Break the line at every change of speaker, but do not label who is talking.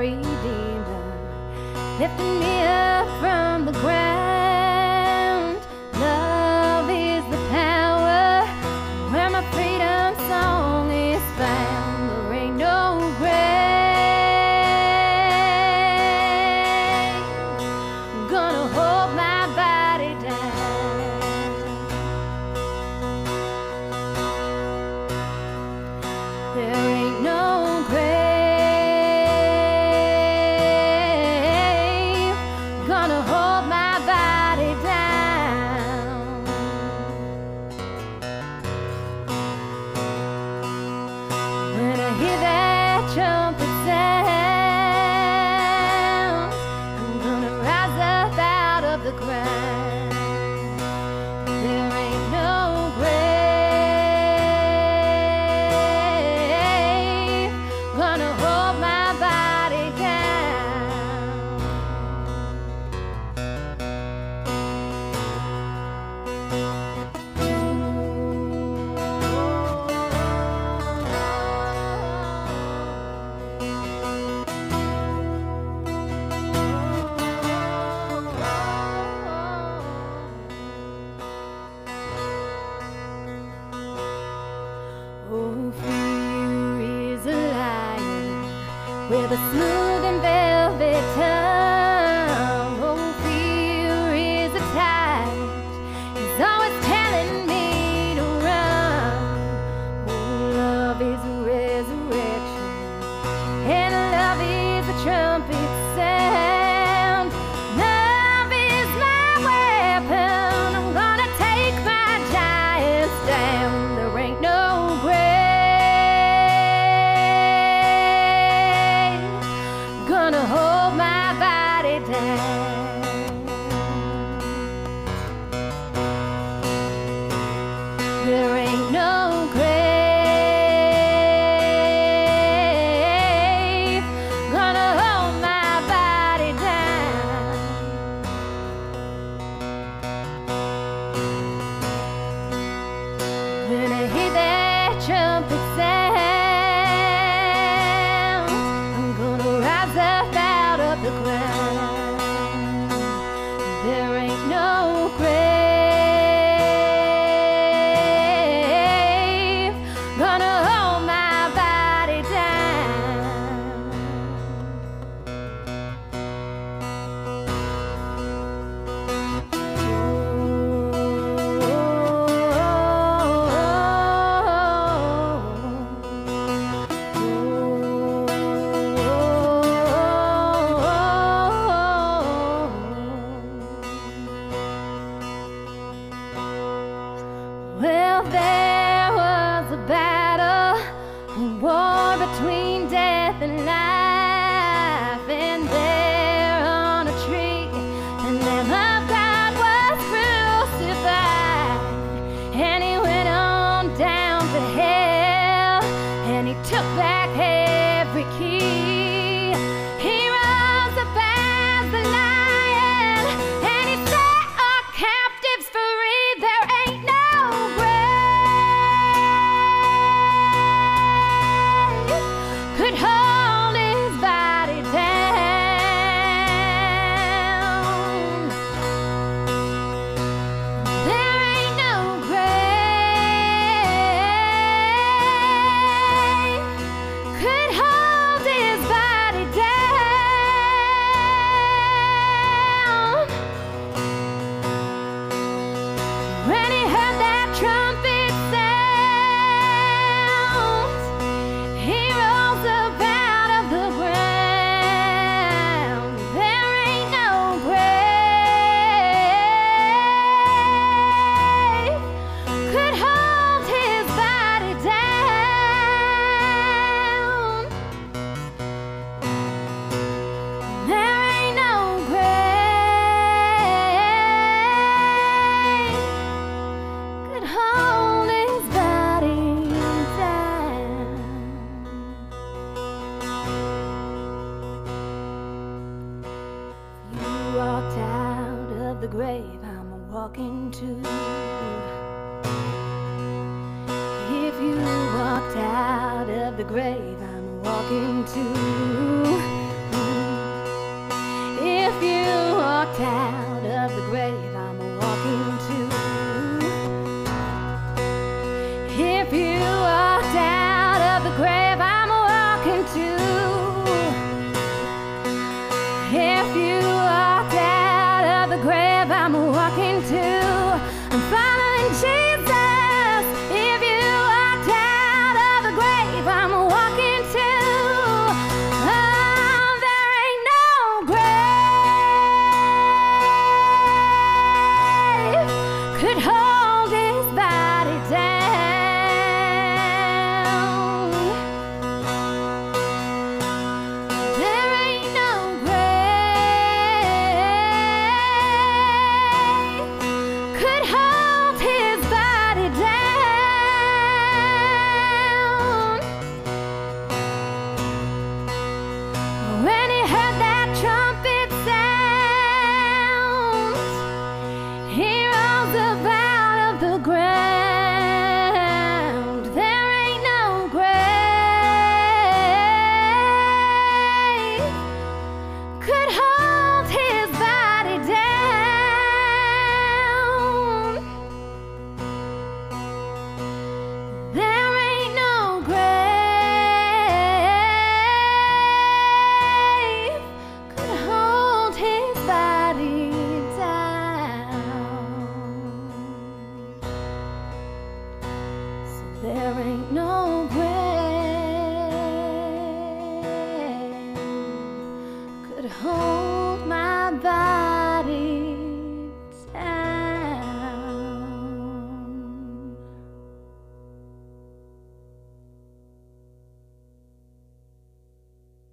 redeemer, lifting me up from the ground. Oh, fear is a liar. with a smooth and ain't no grave gonna hold my body down. When I hear that trumpet sound, I'm gonna rise up out of the ground. There ain't no could hide. talking to. If you walked out of the grave I'm walking to. could hold his body down. There ain't no grave could hold. at home.